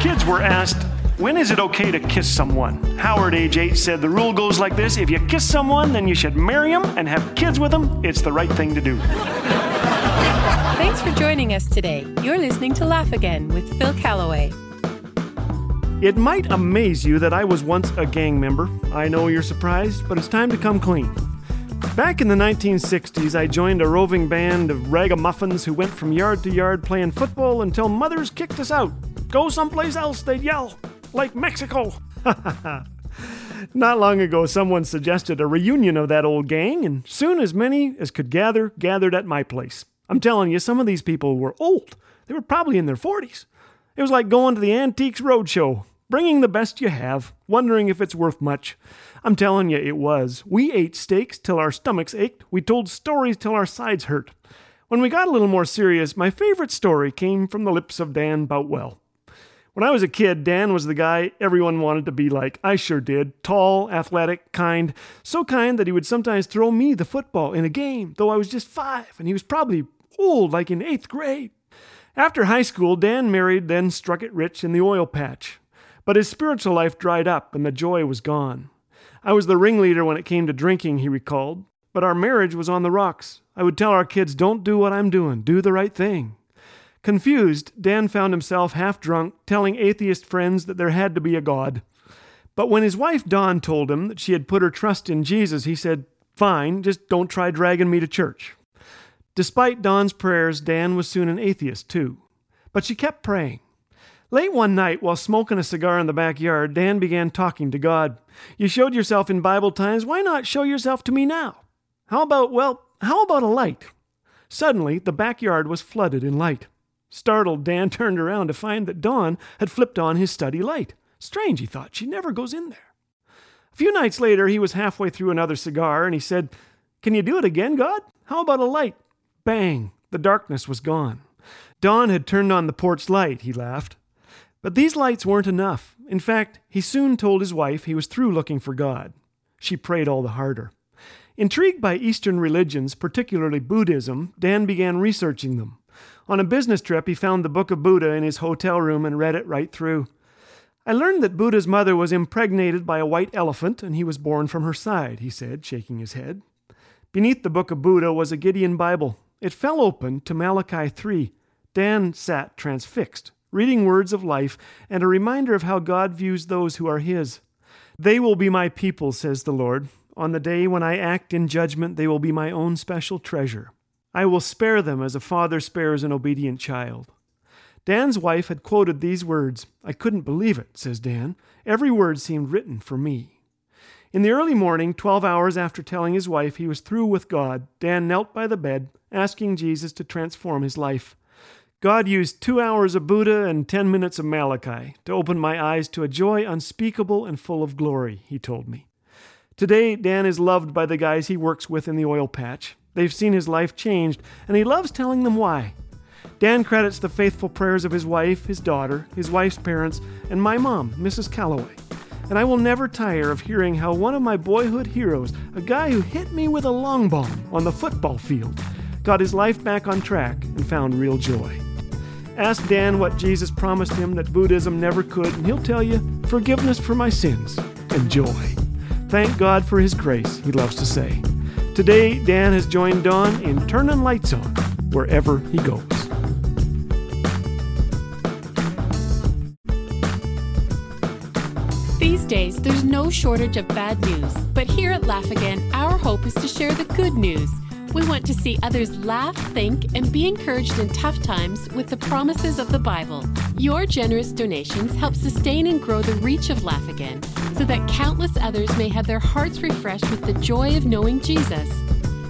Kids were asked, when is it okay to kiss someone? Howard, age 8, said the rule goes like this if you kiss someone, then you should marry them and have kids with them. It's the right thing to do. Thanks for joining us today. You're listening to Laugh Again with Phil Callaway. It might amaze you that I was once a gang member. I know you're surprised, but it's time to come clean. Back in the 1960s, I joined a roving band of ragamuffins who went from yard to yard playing football until mothers kicked us out. Go someplace else, they'd yell, like Mexico. Not long ago, someone suggested a reunion of that old gang, and soon as many as could gather gathered at my place. I'm telling you, some of these people were old. They were probably in their 40s. It was like going to the Antiques Roadshow, bringing the best you have, wondering if it's worth much. I'm telling you, it was. We ate steaks till our stomachs ached. We told stories till our sides hurt. When we got a little more serious, my favorite story came from the lips of Dan Boutwell. When I was a kid, Dan was the guy everyone wanted to be like. I sure did. Tall, athletic, kind. So kind that he would sometimes throw me the football in a game, though I was just five, and he was probably old, like in eighth grade. After high school, Dan married, then struck it rich in the oil patch. But his spiritual life dried up, and the joy was gone. I was the ringleader when it came to drinking, he recalled. But our marriage was on the rocks. I would tell our kids, don't do what I'm doing, do the right thing. Confused, Dan found himself half drunk, telling atheist friends that there had to be a God. But when his wife Dawn told him that she had put her trust in Jesus, he said, Fine, just don't try dragging me to church. Despite Dawn's prayers, Dan was soon an atheist too. But she kept praying. Late one night, while smoking a cigar in the backyard, Dan began talking to God. You showed yourself in Bible times, why not show yourself to me now? How about, well, how about a light? Suddenly, the backyard was flooded in light. Startled, Dan turned around to find that Dawn had flipped on his study light. Strange, he thought. She never goes in there. A few nights later, he was halfway through another cigar and he said, Can you do it again, God? How about a light? Bang! The darkness was gone. Dawn had turned on the porch light, he laughed. But these lights weren't enough. In fact, he soon told his wife he was through looking for God. She prayed all the harder. Intrigued by Eastern religions, particularly Buddhism, Dan began researching them. On a business trip, he found the Book of Buddha in his hotel room and read it right through. I learned that Buddha's mother was impregnated by a white elephant and he was born from her side, he said, shaking his head. Beneath the Book of Buddha was a Gideon Bible. It fell open to Malachi 3. Dan sat transfixed, reading words of life and a reminder of how God views those who are his. They will be my people, says the Lord. On the day when I act in judgment, they will be my own special treasure. I will spare them as a father spares an obedient child. Dan's wife had quoted these words. I couldn't believe it, says Dan. Every word seemed written for me. In the early morning, 12 hours after telling his wife he was through with God, Dan knelt by the bed, asking Jesus to transform his life. God used two hours of Buddha and 10 minutes of Malachi to open my eyes to a joy unspeakable and full of glory, he told me. Today, Dan is loved by the guys he works with in the oil patch. They've seen his life changed, and he loves telling them why. Dan credits the faithful prayers of his wife, his daughter, his wife's parents, and my mom, Mrs. Callaway. And I will never tire of hearing how one of my boyhood heroes, a guy who hit me with a long bomb on the football field, got his life back on track and found real joy. Ask Dan what Jesus promised him that Buddhism never could, and he'll tell you forgiveness for my sins and joy. Thank God for his grace, he loves to say. Today, Dan has joined Dawn in turning lights on wherever he goes. These days, there's no shortage of bad news, but here at Laugh Again, our hope is to share the good news. We want to see others laugh, think, and be encouraged in tough times with the promises of the Bible. Your generous donations help sustain and grow the reach of Laugh Again so that countless others may have their hearts refreshed with the joy of knowing Jesus.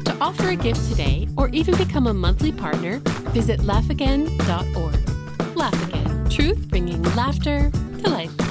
To offer a gift today or even become a monthly partner, visit laughagain.org. Laugh Again, truth bringing laughter to life.